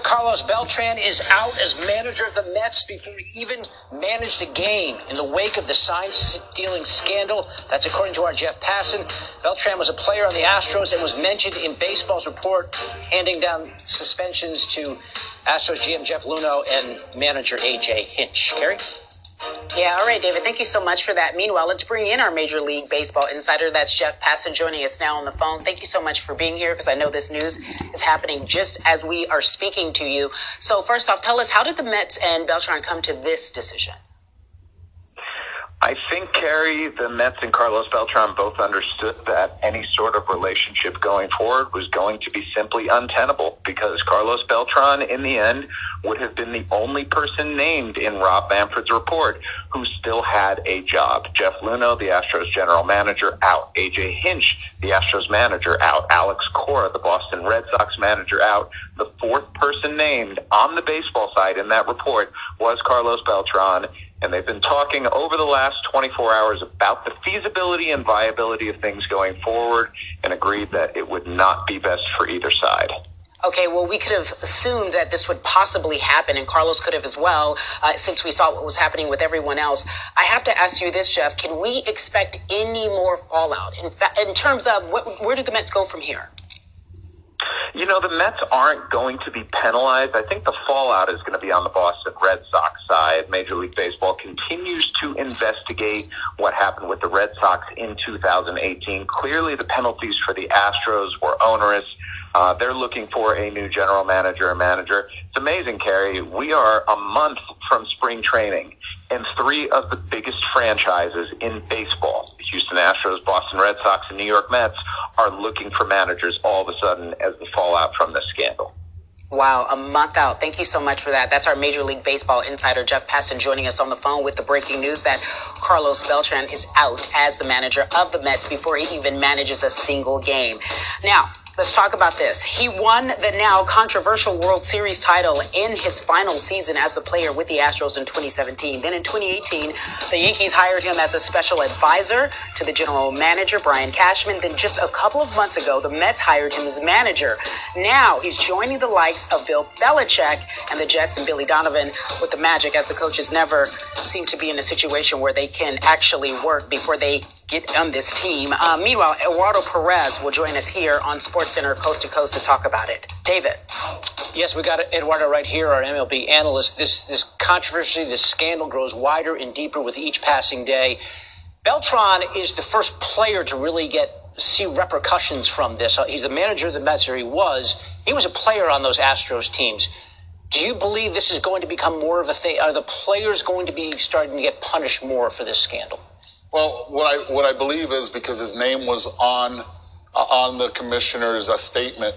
Carlos Beltran is out as manager of the Mets before he even managed a game in the wake of the sign stealing scandal. That's according to our Jeff Passan. Beltran was a player on the Astros and was mentioned in baseball's report, handing down suspensions to Astros GM Jeff Luhnow and manager AJ Hinch. Kerry? Yeah, all right, David. Thank you so much for that. Meanwhile, let's bring in our Major League Baseball insider. That's Jeff Passan joining us now on the phone. Thank you so much for being here because I know this news is happening just as we are speaking to you. So, first off, tell us how did the Mets and Beltran come to this decision? I think, Kerry, the Mets and Carlos Beltran both understood that any sort of relationship going forward was going to be simply untenable because Carlos Beltran, in the end, would have been the only person named in Rob Manfred's report who still had a job. Jeff Luhnow, the Astros general manager, out. AJ Hinch, the Astros manager, out. Alex Cora, the Boston Red Sox manager, out. The fourth person named on the baseball side in that report was Carlos Beltran and they've been talking over the last 24 hours about the feasibility and viability of things going forward and agreed that it would not be best for either side. Okay, well, we could have assumed that this would possibly happen, and Carlos could have as well, uh, since we saw what was happening with everyone else. I have to ask you this, Jeff: Can we expect any more fallout in, fa- in terms of what, where do the Mets go from here? You know, the Mets aren't going to be penalized. I think the fallout is going to be on the Boston Red Sox side. Major League Baseball continues to investigate what happened with the Red Sox in 2018. Clearly, the penalties for the Astros were onerous. Uh, they're looking for a new general manager or manager. It's amazing, Kerry. We are a month from spring training, and three of the biggest franchises in baseball, the Houston Astros, Boston Red Sox, and New York Mets, are looking for managers all of a sudden as the fallout from this scandal. Wow, a month out. Thank you so much for that. That's our Major League Baseball insider, Jeff Passan, joining us on the phone with the breaking news that Carlos Beltran is out as the manager of the Mets before he even manages a single game. Now, Let's talk about this. He won the now controversial World Series title in his final season as the player with the Astros in 2017. Then in 2018, the Yankees hired him as a special advisor to the general manager, Brian Cashman. Then just a couple of months ago, the Mets hired him as manager. Now he's joining the likes of Bill Belichick and the Jets and Billy Donovan with the Magic as the coaches never seem to be in a situation where they can actually work before they get on this team. Uh, meanwhile, Eduardo Perez will join us here on Sports Center Coast to Coast to talk about it. David. Yes, we got Eduardo right here, our MLB analyst. This this controversy, this scandal grows wider and deeper with each passing day. Beltran is the first player to really get see repercussions from this. Uh, he's the manager of the Mets, or he was. He was a player on those Astros teams. Do you believe this is going to become more of a thing? Are the players going to be starting to get punished more for this scandal? Well, what I what I believe is because his name was on uh, on the commissioner's uh, statement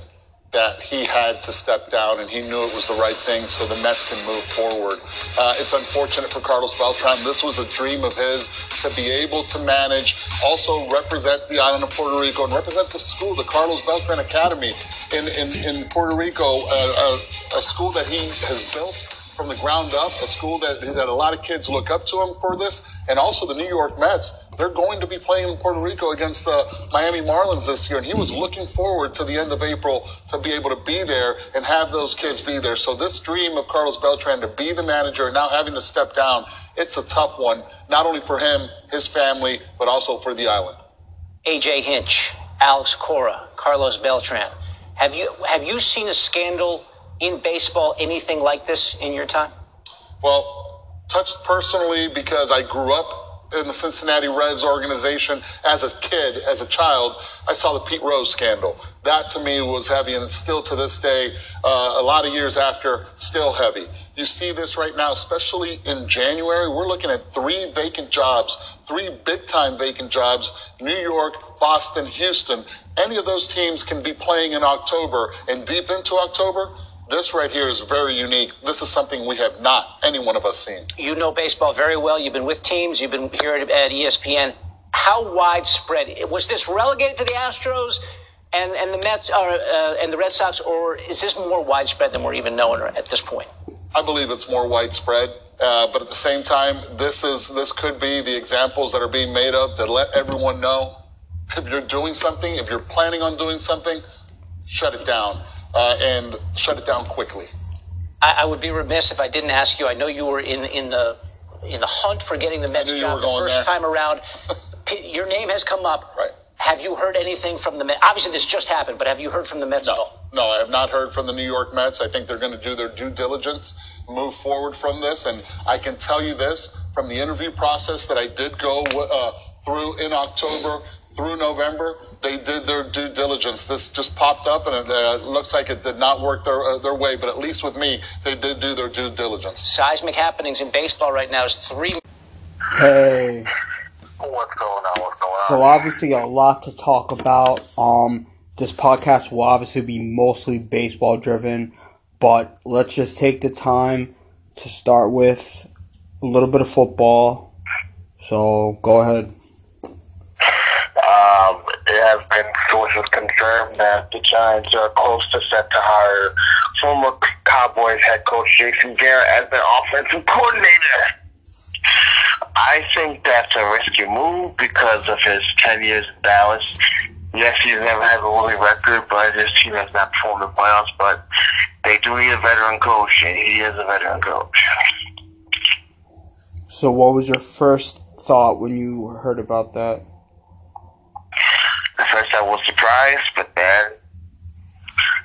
that he had to step down and he knew it was the right thing so the Mets can move forward. Uh, it's unfortunate for Carlos Beltran. This was a dream of his to be able to manage, also represent the island of Puerto Rico and represent the school, the Carlos Beltran Academy in, in, in Puerto Rico, uh, a, a school that he has built from the ground up, a school that, that a lot of kids look up to him for this, and also the New York Mets. They're going to be playing in Puerto Rico against the Miami Marlins this year, and he was looking forward to the end of April to be able to be there and have those kids be there. So this dream of Carlos Beltran to be the manager and now having to step down, it's a tough one, not only for him, his family, but also for the island. AJ Hinch, Alex Cora, Carlos Beltran. Have you have you seen a scandal in baseball anything like this in your time? Well, touched personally because I grew up in the Cincinnati Reds organization as a kid, as a child. I saw the Pete Rose scandal. That to me was heavy, and it's still to this day, uh, a lot of years after, still heavy. You see this right now, especially in January. We're looking at three vacant jobs, three big time vacant jobs New York, Boston, Houston. Any of those teams can be playing in October and deep into October this right here is very unique. This is something we have not, any one of us, seen. You know baseball very well. You've been with teams, you've been here at, at ESPN. How widespread was this relegated to the Astros and, and the Mets or, uh, and the Red Sox, or is this more widespread than we're even knowing at this point? I believe it's more widespread. Uh, but at the same time, this is this could be the examples that are being made of to let everyone know if you're doing something, if you're planning on doing something, shut it down uh, and shut it down quickly. I, I, would be remiss if I didn't ask you. I know you were in in the in the hunt for getting the Mets job the first there. time around. Your name has come up. Right. Have you heard anything from the Mets? Obviously, this just happened, but have you heard from the Mets no. at all? No, I have not heard from the New York Mets. I think they're going to do their due diligence, move forward from this. And I can tell you this from the interview process that I did go uh, through in October through November, they did their due diligence. This just popped up, and it uh, looks like it did not work their uh, their way. But at least with me, they did do their due diligence. Seismic happenings in baseball right now is three. Hey. What's going on? What's going on? So obviously a lot to talk about. Um, this podcast will obviously be mostly baseball driven, but let's just take the time to start with a little bit of football. So go ahead. Um, it has been sources confirmed that the Giants are close to set to hire former Cowboys head coach Jason Garrett as their offensive coordinator. I think that's a risky move because of his 10 years in Dallas. Yes, he's never had a winning record, but his team has not performed in playoffs. But they do need a veteran coach, and he is a veteran coach. So, what was your first thought when you heard about that? First, I was surprised, but then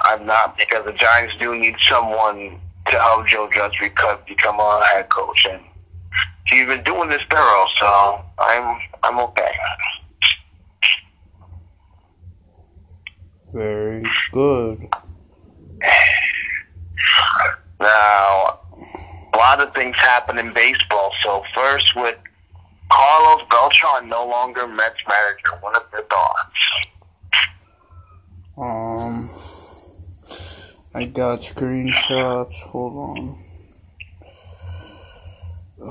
I'm not because the Giants do need someone to help Joe Judge become a head coach, and he's been doing this thorough, so I'm I'm okay. Very good. Now, a lot of things happen in baseball. So first, with Carlos Beltran no longer Mets manager, what are your thoughts? Um, I got screenshots. Hold on. Uh,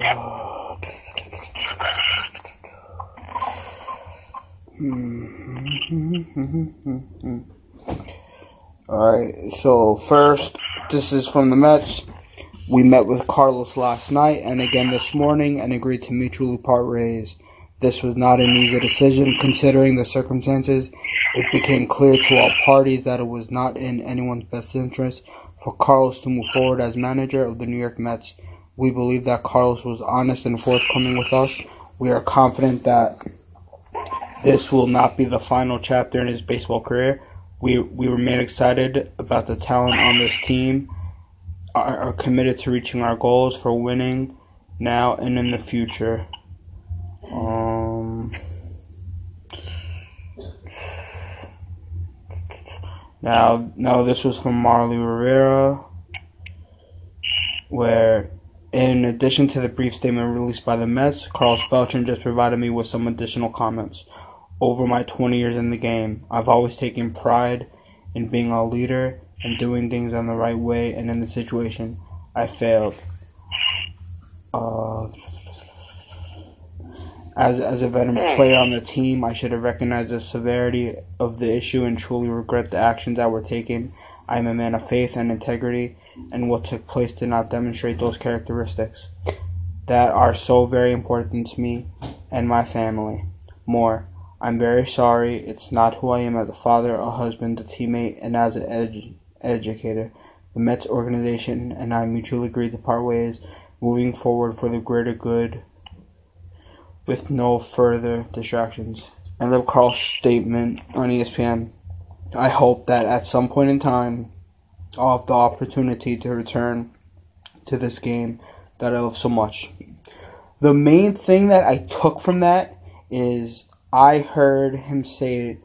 hmm, hmm, hmm, Alright, so first, this is from the Mets. We met with Carlos last night and again this morning and agreed to mutually part ways. This was not an easy decision considering the circumstances. It became clear to all parties that it was not in anyone's best interest for Carlos to move forward as manager of the New York Mets. We believe that Carlos was honest and forthcoming with us. We are confident that this will not be the final chapter in his baseball career. We, we remain excited about the talent on this team are, are committed to reaching our goals for winning now and in the future. Um, now, now this was from Marly Rivera, where in addition to the brief statement released by the Mets, Carlos Beltran just provided me with some additional comments. Over my 20 years in the game, I've always taken pride in being a leader and doing things on the right way, and in the situation, I failed. Uh, as, as a veteran player on the team, I should have recognized the severity of the issue and truly regret the actions that were taken. I am a man of faith and integrity, and what took place did not demonstrate those characteristics that are so very important to me and my family. More, I'm very sorry. It's not who I am as a father, a husband, a teammate, and as an ed- educator. The Mets organization and I mutually agreed to part ways, moving forward for the greater good with no further distractions. End of Carl's statement on ESPN. I hope that at some point in time, I'll have the opportunity to return to this game that I love so much. The main thing that I took from that is I heard him say,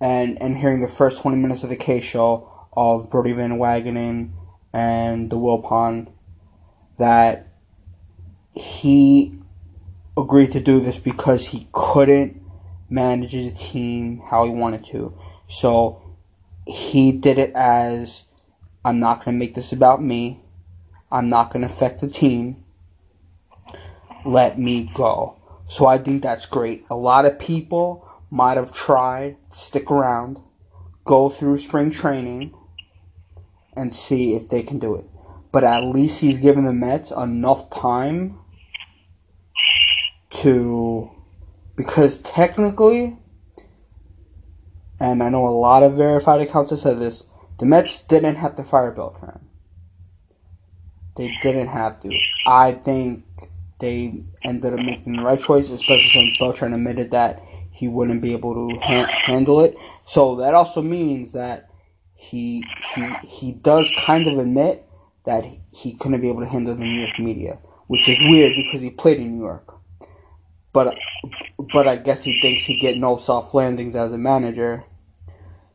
and and hearing the first 20 minutes of the K show, of Brodie Van Wagenen and the Wilpon that he agreed to do this because he couldn't manage the team how he wanted to. So he did it as I'm not going to make this about me. I'm not going to affect the team. Let me go. So I think that's great. A lot of people might have tried stick around, go through spring training, and see if they can do it. But at least he's given the Mets enough time to. Because technically, and I know a lot of verified accounts have said this, the Mets didn't have to fire Beltran. they didn't have to. I think they ended up making the right choice, especially since Beltran admitted that he wouldn't be able to ha- handle it. So that also means that he he he does kind of admit that he couldn't be able to handle the New York media, which is weird because he played in New York. But but I guess he thinks he get no soft landings as a manager.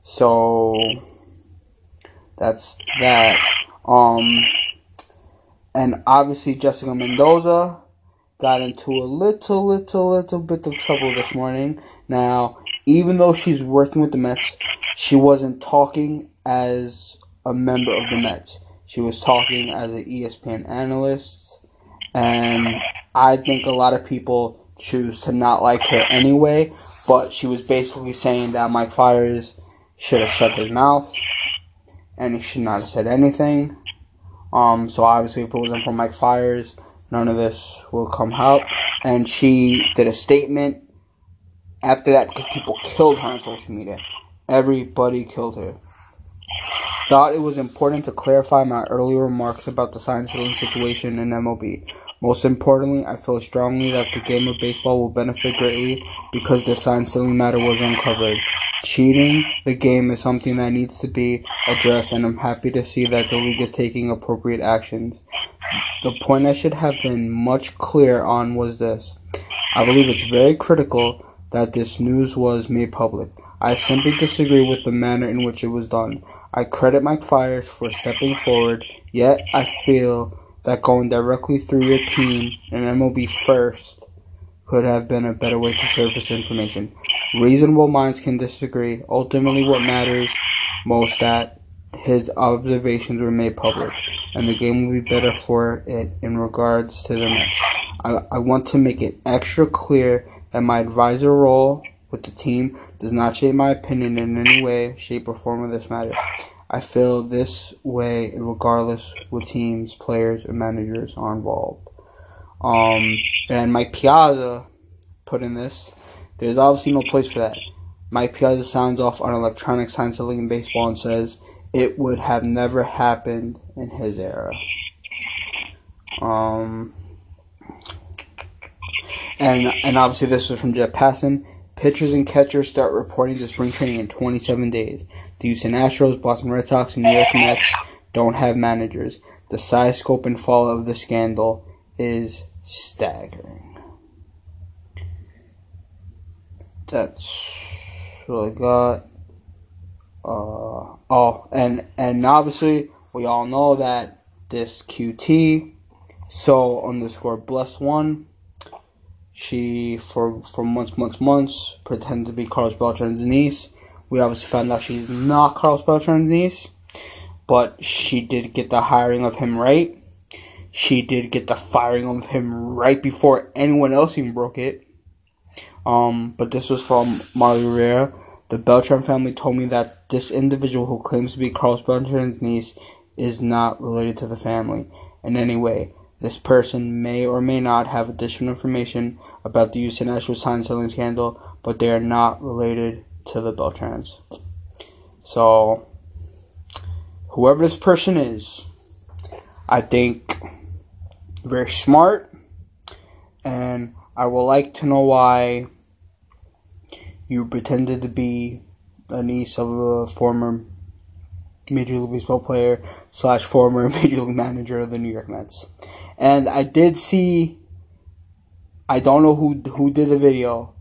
So that's that. Um and obviously Jessica Mendoza got into a little, little, little bit of trouble this morning. Now, even though she's working with the Mets, she wasn't talking as a member of the Mets. She was talking as an ESPN analyst, and I think a lot of people choose to not like her anyway. But she was basically saying that Mike Fiers should have shut his mouth, and he should not have said anything. Um, so obviously, if it wasn't for Mike Fiers, none of this will come out. And she did a statement after that because people killed her on social media. Everybody killed her. Thought it was important to clarify my earlier remarks about the sign stealing situation in MLB. Most importantly, I feel strongly that the game of baseball will benefit greatly because the sign stealing matter was uncovered. Cheating the game is something that needs to be addressed, and I'm happy to see that the league is taking appropriate actions. The point I should have been much clearer on was this. I believe it's very critical that this news was made public. I simply disagree with the manner in which it was done. I credit Mike Fiers for stepping forward, yet I feel that going directly through your team and MLB first could have been a better way to surface information. Reasonable minds can disagree. Ultimately, what matters most that his observations were made public, and the game will be better for it in regards to the Mets. I, I want to make it extra clear that my advisor role with the team does not shape my opinion in any way, shape, or form of this matter. I feel this way regardless what teams, players, or managers are involved. Um, and Mike Piazza put in this. There's obviously no place for that. Mike Piazza sounds off on electronic sign stealing in baseball and says it would have never happened in his era. Um, and and obviously this was from Jeff Passan. Pitchers and catchers start reporting to spring training in 27 days. The Houston Astros, Boston Red Sox, and New York Mets don't have managers. The size, scope, and fall of the scandal is staggering. That's what I got. Uh, oh, and and obviously we all know that this QT, so underscore one she, for, for months, months, months, pretended to be Carlos Beltran's niece. We obviously found out she's not Carlos Beltran's niece, but she did get the hiring of him right. She did get the firing of him right before anyone else even broke it. Um, but this was from Marly Rivera. The Beltran family told me that this individual who claims to be Carlos Beltran's niece is not related to the family in any way. This person may or may not have additional information about the Houston Astros sign stealing scandal, but they are not related to the Beltrans. So, whoever this person is, I think very smart, and I would like to know why you pretended to be a niece of a former Major League Baseball player slash former Major League manager of the New York Mets. And I did see, I don't know who who did the video,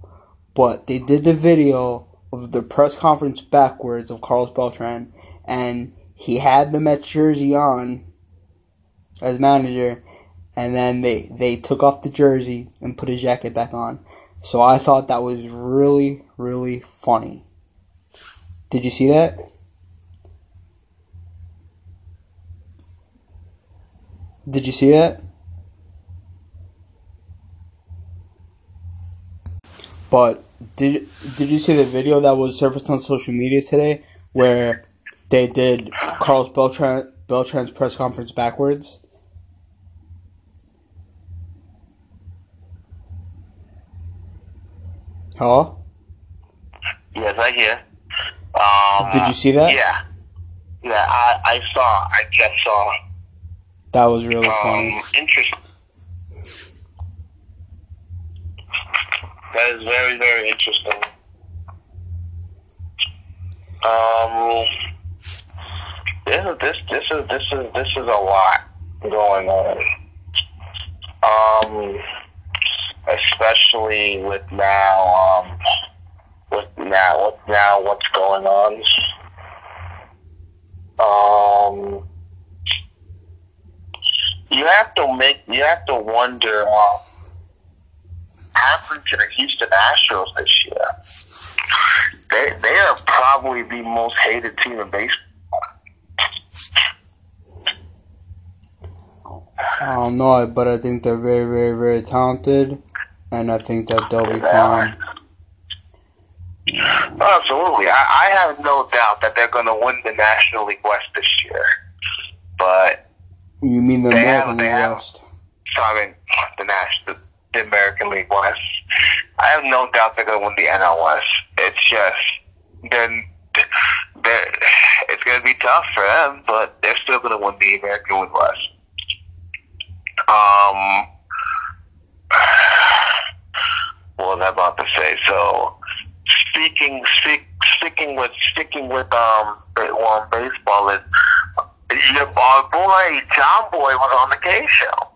but they did the video of the press conference backwards of Carlos Beltran, and he had the Mets jersey on as manager, and then they they took off the jersey and put his jacket back on. So I thought that was really really funny. Did you see that? Did you see that? But did did you see the video that was surfaced on social media today where they did Carlos Beltran Beltran's press conference backwards? Hello? Yes, I hear. Um, Did you see that? Yeah. Yeah, I, I saw. I just saw. That was really funny. Um, interesting. That is very, very interesting. Um, this is this this is this is this is a lot going on. Um, especially with now um, with now with now what's going on. Um, you have to make you have to wonder uh, happened to the Houston Astros this year. They they are probably the most hated team in baseball. I don't know, but I think they're very, very, very talented, and I think that they'll be fine. Absolutely, I, I have no doubt that they're going to win the National League West this year. But You mean the American they League have- West? so I mean the National, the American League West. I have no doubt they're going to win the NL West. It's just then it's going to be tough for them, but they're still going to win the American League West. Um, what was I about to say? So, speaking, speak, sticking with sticking with um, well, baseball is your our boy John Boy was on the K show.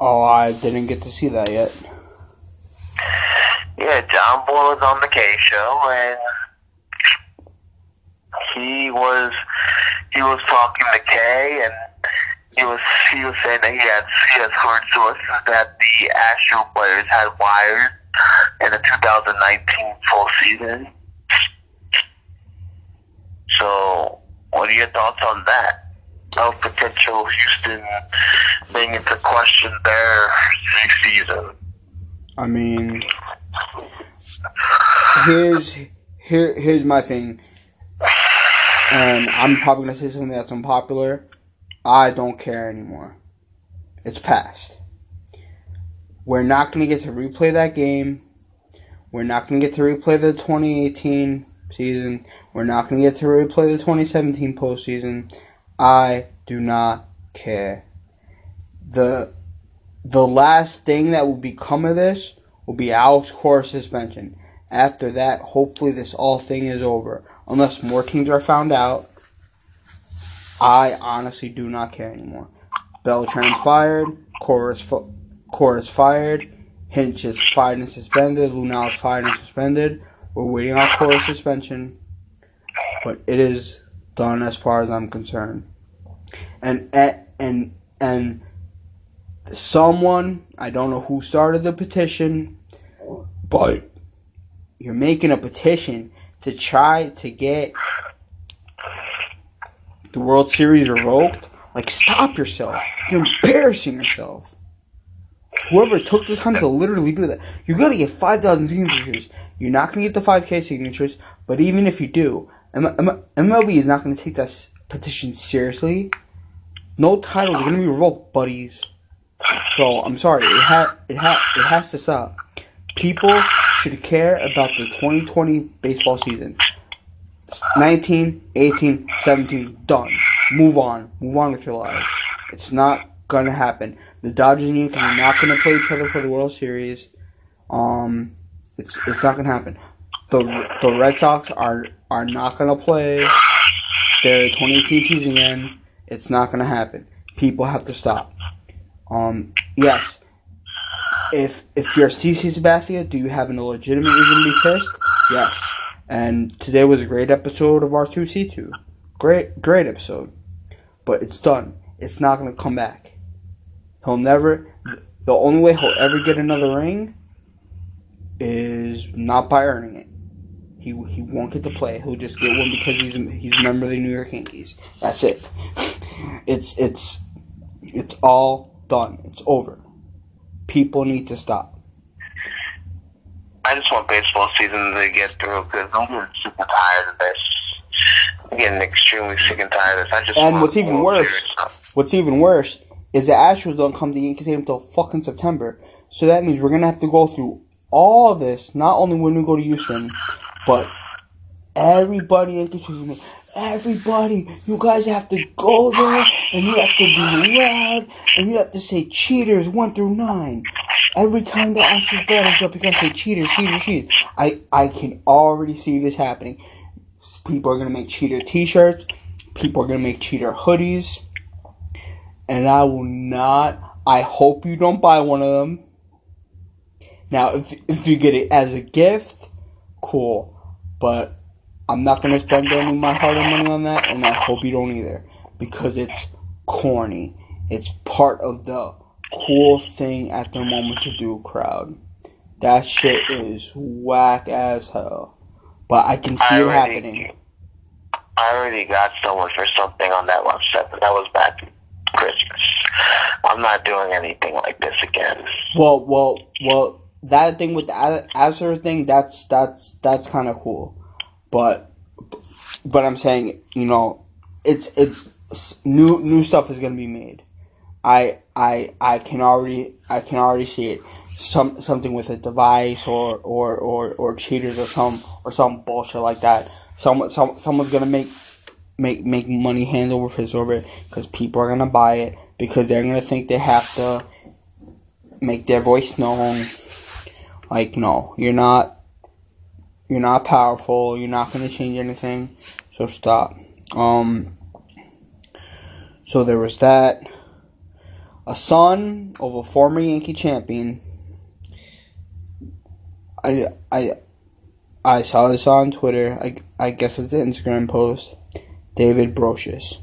Oh, I didn't get to see that yet. Yeah, John Boy was on the K show, and he was he was talking to K, and he was he was saying that he had he has heard sources that the Astro players had wires in the 2019 full season. So, what are your thoughts on that? Of potential Houston being into question their season. I mean, here's here here's my thing, and I'm probably gonna say something that's unpopular. I don't care anymore. It's past. We're not gonna get to replay that game. We're not gonna get to replay the 2018 season. We're not gonna get to replay the 2017 postseason. I do not care. The the last thing that will become of this will be Alex Cora suspension. After that, hopefully this all thing is over. Unless more teams are found out, I honestly do not care anymore. Beltran's fired. Cora's, fu- Cora's fired. Hinch is fired and suspended. Luhnow is fired and suspended. We're waiting on Cora's suspension. But it is done as far as I'm concerned. And and and someone I don't know who started the petition, but you're making a petition to try to get the World Series revoked. Like, stop yourself! You're embarrassing yourself. Whoever took the time to literally do that, you gotta get five thousand signatures. You're not gonna get the five k signatures, but even if you do, MLB is not gonna take that petition seriously. No titles are gonna be revoked, buddies. So I'm sorry, it ha- it ha- it has to stop. People should care about the 2020 baseball season. 19, 18, 17, done. Move on. Move on with your lives. It's not gonna happen. The Dodgers and Yankees are not gonna play each other for the World Series. Um, it's it's not gonna happen. The the Red Sox are are not gonna play their 2018 season again. It's not gonna happen. People have to stop. Um, yes. If if you're CC Sabathia, do you have a legitimate reason to be pissed? Yes. And today was a great episode of R2C2. Great, great episode. But it's done. It's not going to come back. He'll never. The only way he'll ever get another ring is not by earning it. He, he won't get to play. He'll just get one because he's he's a member of the New York Yankees. That's it. It's it's it's all done. It's over. People need to stop. I just want baseball season to get through because I'm getting and tired of this. I'm getting extremely sick and tired of this. I just And what's even worse, what's even worse is the Astros don't come to Yankee Stadium until fucking September. So that means we're gonna have to go through all this, not only when we go to Houston, but everybody Yankee Stadium. everybody, you guys have to go there and you have to be loud and you have to say cheaters one through nine. Every time the Astros batters up, you gotta say cheaters, cheaters, cheaters. I, I can already see this happening. People are gonna make cheater t-shirts. People are gonna make cheater hoodies. And I will not, I hope you don't buy one of them. Now, if, if you get it as a gift, cool. But I'm not gonna spend any of my hard-earned money on that, and I hope you don't either, because it's corny. It's part of the cool thing at the moment to do a crowd. That shit is whack as hell. But I can see I it happening. I already got someone for something on that website, but that was back Christmas. I'm not doing anything like this again. Well, well, well. That thing with the Azure thing, that's that's that's kind of cool, but but I'm saying, you know, it's it's new new stuff is gonna be made. I I I can already I can already see it. Some something with a device or or or, or cheaters or some or some bullshit like that. Someone some someone's gonna make make make money hand over fist over it because people are gonna buy it because they're gonna think they have to make their voice known. Like no, you're not. You're not powerful. You're not gonna change anything. So stop. Um. So there was that. A son of a former Yankee champion. I I I saw this on Twitter. I I guess it's an Instagram post. David Brosius.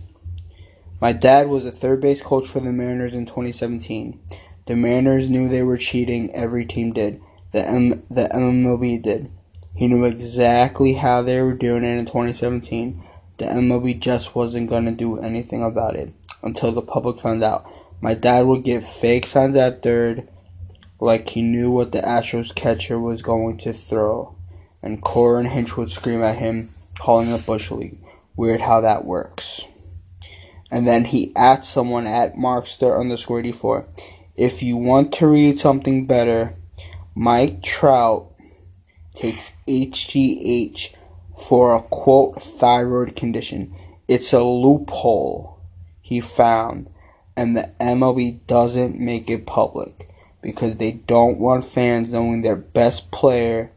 My dad was a third base coach for the Mariners in 2017. The Mariners knew they were cheating. Every team did. The M the MLB did. He knew exactly how they were doing it in 2017. The MLB just wasn't gonna do anything about it until the public found out. My dad would give fake signs at third, like he knew what the Astros catcher was going to throw, and Corin Hinch would scream at him, calling it bush league. Weird how that works. And then he at someone at Markster underscore 84. If you want to read something better, Mike Trout takes HGH for a quote thyroid condition. It's a loophole he found, and the MLB doesn't make it public because they don't want fans knowing their best player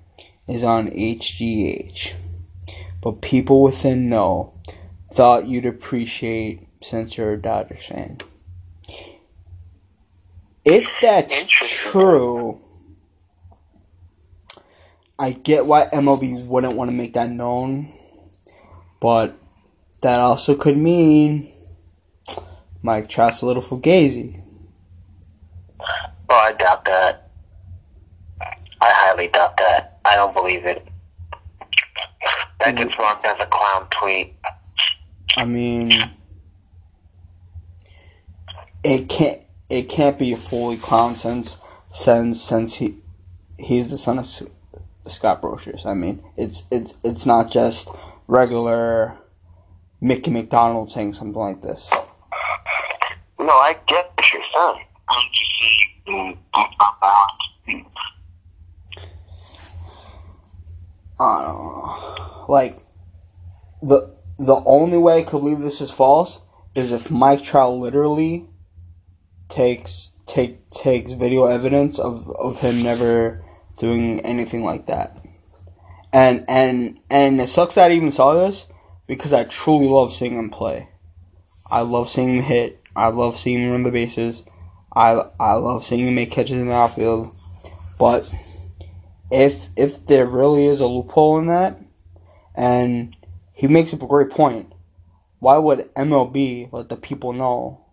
is on HGH. But people within know thought you'd appreciate since you're a Dodgers fan. If that's true, I get why MLB wouldn't want to make that known, but that also could mean Mike Trout's a little fugazi. Well, I doubt that. I highly doubt that. I don't believe it. That gets marked as a clown tweet. I mean, it can't it can't be a fully clown since since since he he's the son of Scott Brosius. I mean, it's it's it's not just regular Mickey McDonald saying something like this. No, I get what you're saying. I'm just saying, mm, I'm not balanced. I don't know. Like the the only way I could believe this is false is if Mike Trout literally takes take takes video evidence of, of him never doing anything like that. And and and it sucks that I even saw this because I truly love seeing him play. I love seeing him hit. I love seeing him run the bases. I I love seeing him make catches in the outfield. But if if there really is a loophole in that, and he makes up a great point, why would MLB let the people know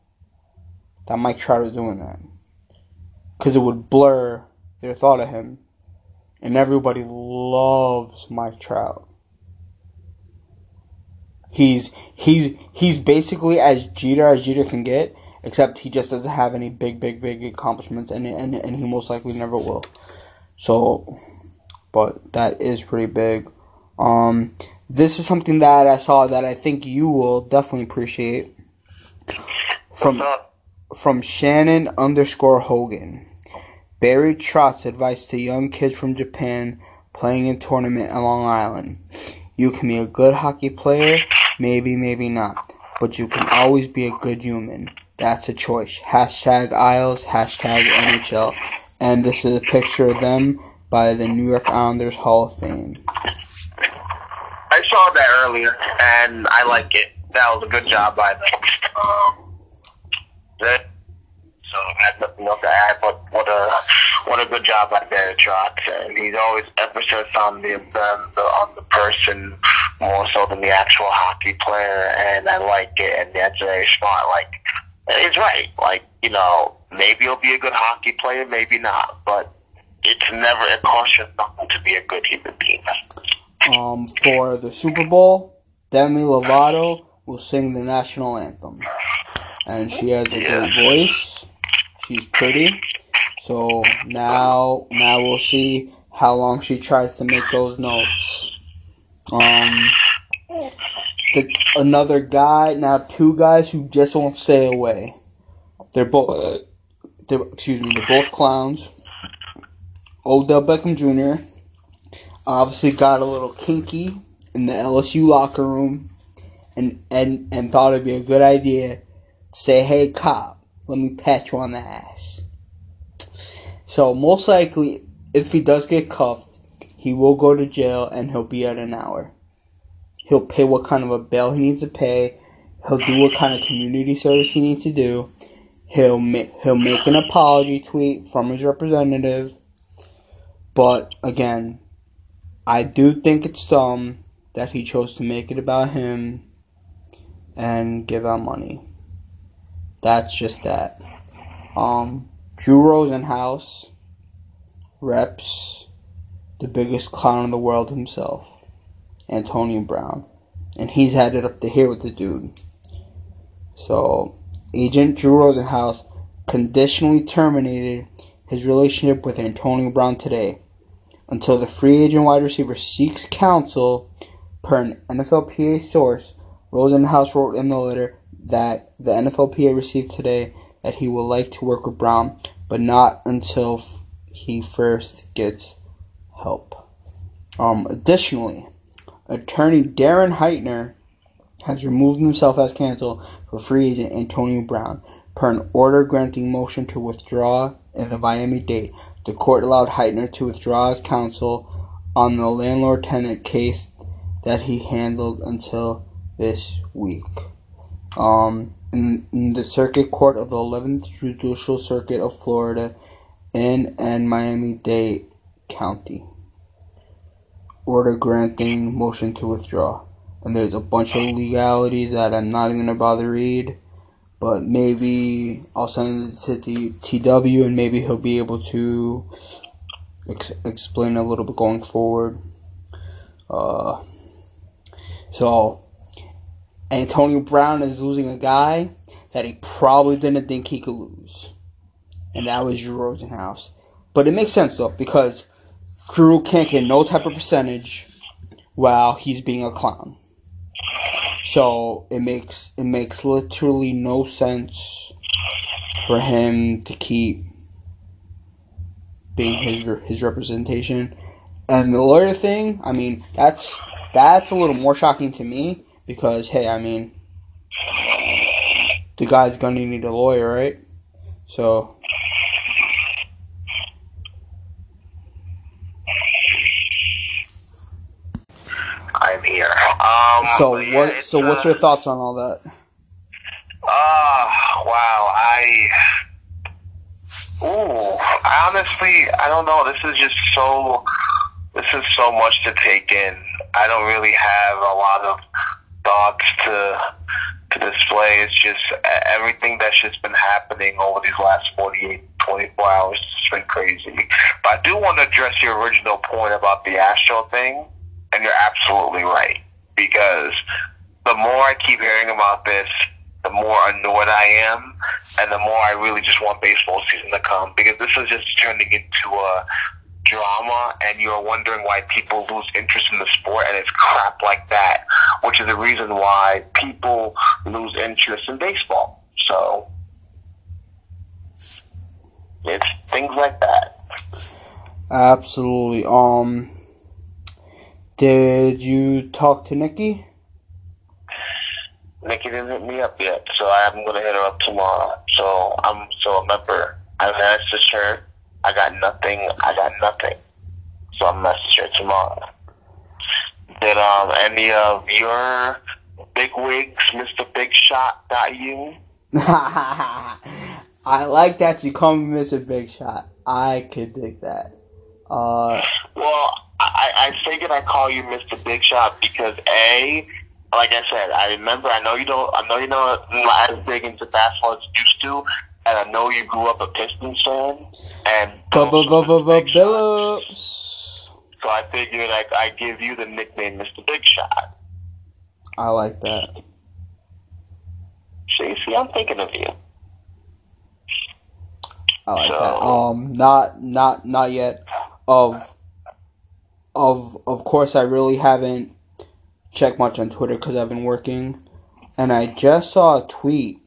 that Mike Trout is doing that? Because it would blur their thought of him, and everybody loves Mike Trout. He's he's he's basically as Jeter as Jeter can get, except he just doesn't have any big big big accomplishments, and and and he most likely never will. So, but that is pretty big. Um, this is something that I saw that I think you will definitely appreciate. From from Shannon underscore Hogan. Barry Trotz advice to young kids from Japan playing in tournament on Long Island. You can be a good hockey player Maybe, maybe not. But you can always be a good human. That's a choice. Hashtag Isles, hashtag NHL. And this is a picture of them by the New York Islanders Hall of Fame. I saw that earlier, and I like it. That was a good job by them. Um, that, so I have nothing else to add, but what a what a good job by Barry Trotz. And he's always emphasis on the, the, the on the person more so than the actual hockey player, and I like it. And that's very smart. Like he's right. Like you know, maybe he'll be a good hockey player, maybe not, but it's never it costs you nothing to be a good human being. Um, for the Super Bowl, Demi Lovato will sing the national anthem, and she has a great voice. She's pretty, so now now we'll see how long she tries to make those notes. Um, the, another guy now, two guys who just won't stay away. They're both, they're, excuse me, they're both clowns. Odell Beckham Jr. obviously got a little kinky in the LSU locker room and, and, and thought it'd be a good idea to say, hey, cop, let me pat you on the ass. So, most likely, if he does get cuffed, he will go to jail and he'll be at an hour. He'll pay what kind of a bail he needs to pay. He'll do what kind of community service he needs to do. He'll make, he'll make an apology tweet from his representative. But again, I do think it's dumb that he chose to make it about him and give out money. That's just that. Um, Drew Rosenhaus reps the biggest clown in the world himself, Antonio Brown. And he's had it up to here with the dude. So, Agent Drew Rosenhaus conditionally terminated his relationship with Antonio Brown today until the free agent wide receiver seeks counsel per an NFLPA source. Rosenhaus wrote in the letter that the NFLPA received today that he would like to work with Brown, but not until f- he first gets help. Um, additionally, attorney Darren Heitner has removed himself as counsel for free agent Antonio Brown per an order granting motion to withdraw in the Miami Dade. The court allowed Heitner to withdraw as counsel on the landlord tenant case that he handled until this week. Um, in, in the Circuit Court of the 11th Judicial Circuit of Florida in and Miami Dade County. Order granting motion to withdraw. And there's a bunch of legalities that I'm not even gonna bother read, but maybe I'll send it to the TW and maybe he'll be able to ex- explain a little bit going forward. Uh, so Antonio Brown is losing a guy that he probably didn't think he could lose. And that was Drew Rosenhaus. But it makes sense though, because Drew can't get no type of percentage while he's being a clown. So it makes it makes literally no sense for him to keep being his his representation. And the lawyer thing, I mean, that's that's a little more shocking to me because hey, I mean, the guy's gonna need a lawyer, right? So I'm here. Um, so yeah, what so what's uh, your thoughts on all that? Ah, wow. I. Ooh, I honestly, I don't know. This is just so. This is so much to take in. I don't really have a lot of thoughts to to display. It's just everything that's just been happening over these last 48, 24 hours has been crazy. But I do want to address your original point about the Astro thing, and you're absolutely right because the more I keep hearing about this, the more annoyed I am, and the more I really just want baseball season to come because this is just turning into a drama, and you're wondering why people lose interest in the sport, and it's crap like that, which is the reason why people lose interest in baseball. So it's things like that. Absolutely. Um, did you talk to Nikki? Nikki didn't hit me up yet, so I'm gonna hit her up tomorrow. So I'm so remember I messaged her. I got nothing. I got nothing. So I'm message her tomorrow. Did um any of your big wigs, Mr. Big Shot, got you? I like that you call me Mr. Big Shot. I could dig that. Uh, Well, I, I figured I'd call you Mr. Big Shot because a, like I said, I remember. I know you don't. I know you know not as big into basketball as you used to, and I know you grew up a Pistons fan. And. Billups. So I figured I I give you the nickname Mr. Big Shot. I like that. See, see, I'm thinking of you. I like So- that. Um, not not not yet. Of of of course, I really haven't checked much on Twitter because I've been working, and I just saw a tweet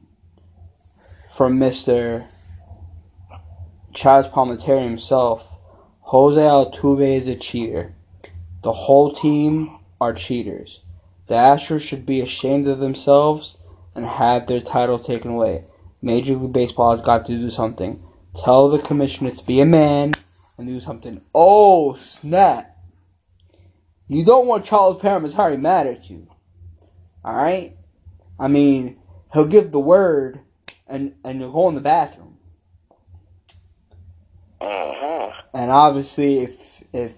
from Mister Chazz Palminteri himself. Jose Altuve is a cheater. The whole team are cheaters. The Astros should be ashamed of themselves and have their title taken away. Major League Baseball has got to do something. Tell the commissioner to be a man and do something. Oh, snap. You don't want Charles Paramatari mad at you. Alright? I mean, he'll give the word and, and you'll go in the bathroom. Uh-huh. And obviously, if if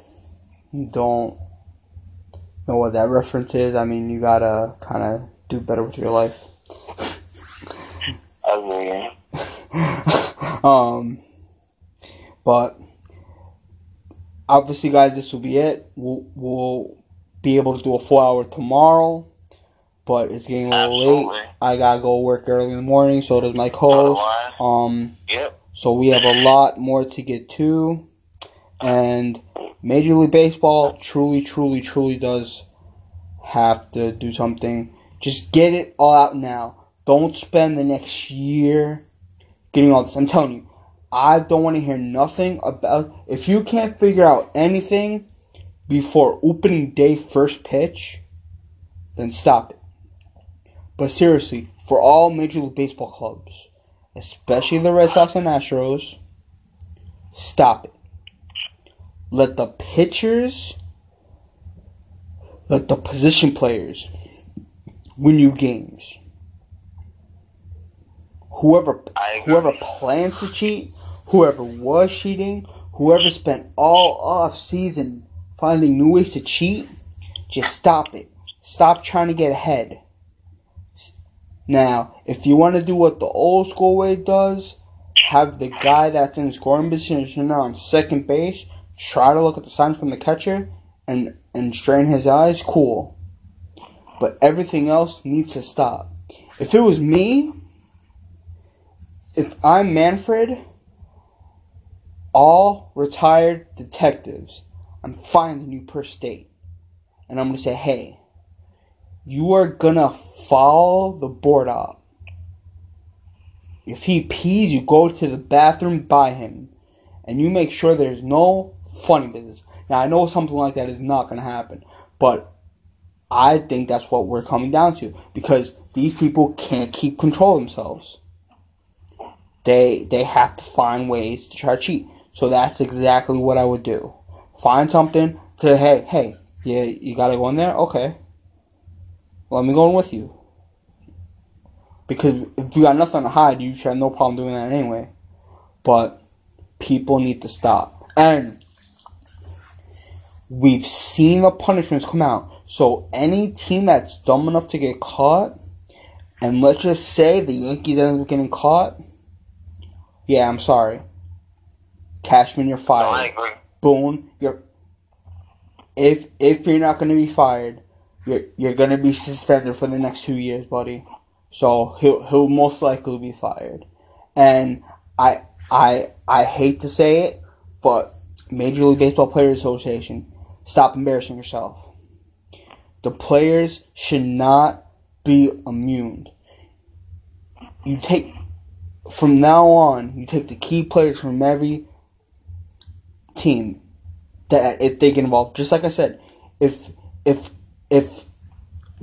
you don't know what that reference is, I mean, you gotta kind of do better with your life. Ugly. um, but obviously, guys, this will be it. We'll, we'll be able to do a full hour tomorrow, but it's getting a little Absolutely. late. I gotta go work early in the morning. So does my co-host. Um, Yep. so we have a lot more to get to, and Major League Baseball truly, truly, truly does have to do something. Just get it all out now. Don't spend the next year getting all this. I'm telling you, I don't want to hear nothing about. If you can't figure out anything before opening day first pitch, then stop it. But seriously, for all Major League Baseball clubs, especially the Red Sox and Astros, stop it. Let the pitchers, let the position players win you games. Whoever whoever plans to cheat, whoever was cheating, whoever spent all off season finding new ways to cheat, just stop it. Stop trying to get ahead. Now, if you want to do what the old school way does, have the guy that's in scoring position on second base try to look at the signs from the catcher and and strain his eyes. Cool, but everything else needs to stop. If it was me, if I'm Manfred, all retired detectives, I'm finding you per state, and I'm gonna say, hey, you are gonna follow the board up. If he pees, you go to the bathroom by him, and you make sure there's no funny business. Now I know something like that is not gonna happen, but I think that's what we're coming down to because these people can't keep control of themselves. They they have to find ways to try to cheat. So that's exactly what I would do. Find something to hey hey yeah you gotta go in there okay. Let me go in with you. Because if you got nothing to hide, you should have no problem doing that anyway. But people need to stop. And we've seen the punishments come out. So any team that's dumb enough to get caught, and let's just say the Yankees end up getting caught, yeah, I'm sorry. Cashman, you're No, I fired. agree. Boone, you're if if you're not gonna be fired, you're you're gonna be suspended for the next two years, buddy. So he'll he'll most likely be fired. And I I I hate to say it, but Major League Baseball Players Association, stop embarrassing yourself. The players should not be immune. You take from now on, you take the key players from every team that if they get involved. Just like I said, if if if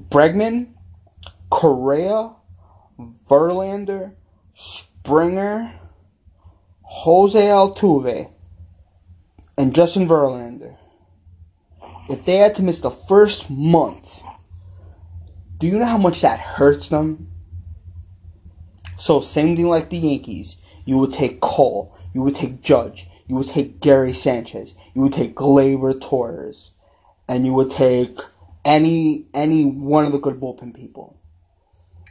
Bregman Correa, Verlander, Springer, Jose Altuve, and Justin Verlander, if they had to miss the first month, do you know how much that hurts them? So, same thing like the Yankees. You would take Cole, you would take Judge, you would take Gary Sanchez, you would take Gleyber Torres, and you would take any any one of the good bullpen people,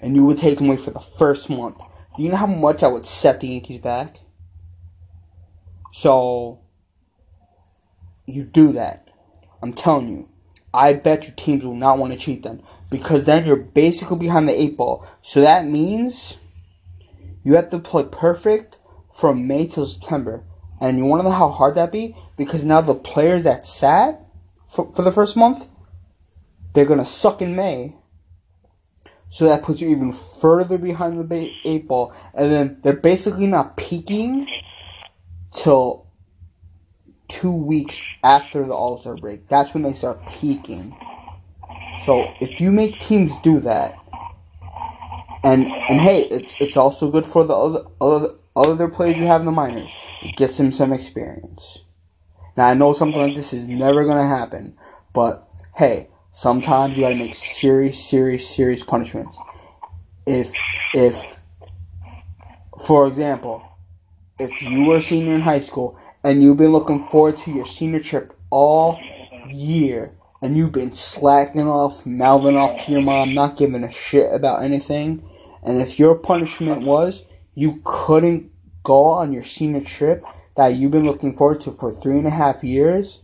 and you would take them away for the first month. Do you know how much I would set the Yankees back? So you do that. I'm telling you, I bet your teams will not want to cheat them because then you're basically behind the eight ball. So that means you have to play perfect from May till September. And you want to know how hard that be? Because now the players that sat for, for the first month, they're going to suck in May. So that puts you even further behind the eight ball. And then they're basically not peaking till two weeks after the All Star break. That's when they start peaking. So if you make teams do that, and and hey, it's it's also good for the other other other players you have in the minors. It gets them some experience. Now I know something like this is never gonna happen, but hey, sometimes you gotta make serious, serious, serious punishments. If if for example, if you were a senior in high school and you've been looking forward to your senior trip all year and you've been slacking off, mouthing off to your mom, not giving a shit about anything, and if your punishment was you couldn't go on your senior trip that you've been looking forward to for three and a half years,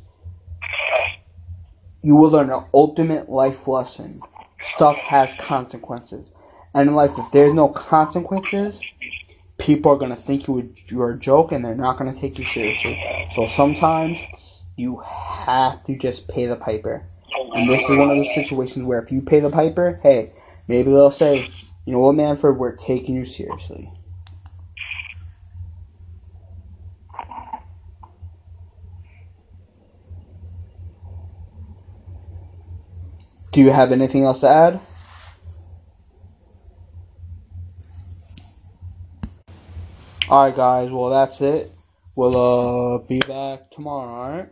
you will learn an ultimate life lesson. Stuff has consequences. And in life, if there's no consequences, people are going to think you you're a joke and they're not going to take you seriously. So sometimes you have to just pay the piper. And this is one of those situations where if you pay the piper, hey, maybe they'll say, you know what, Manfred, we're taking you seriously. Do you have anything else to add? Alright, guys, well, that's it. We'll uh, be back tomorrow, alright?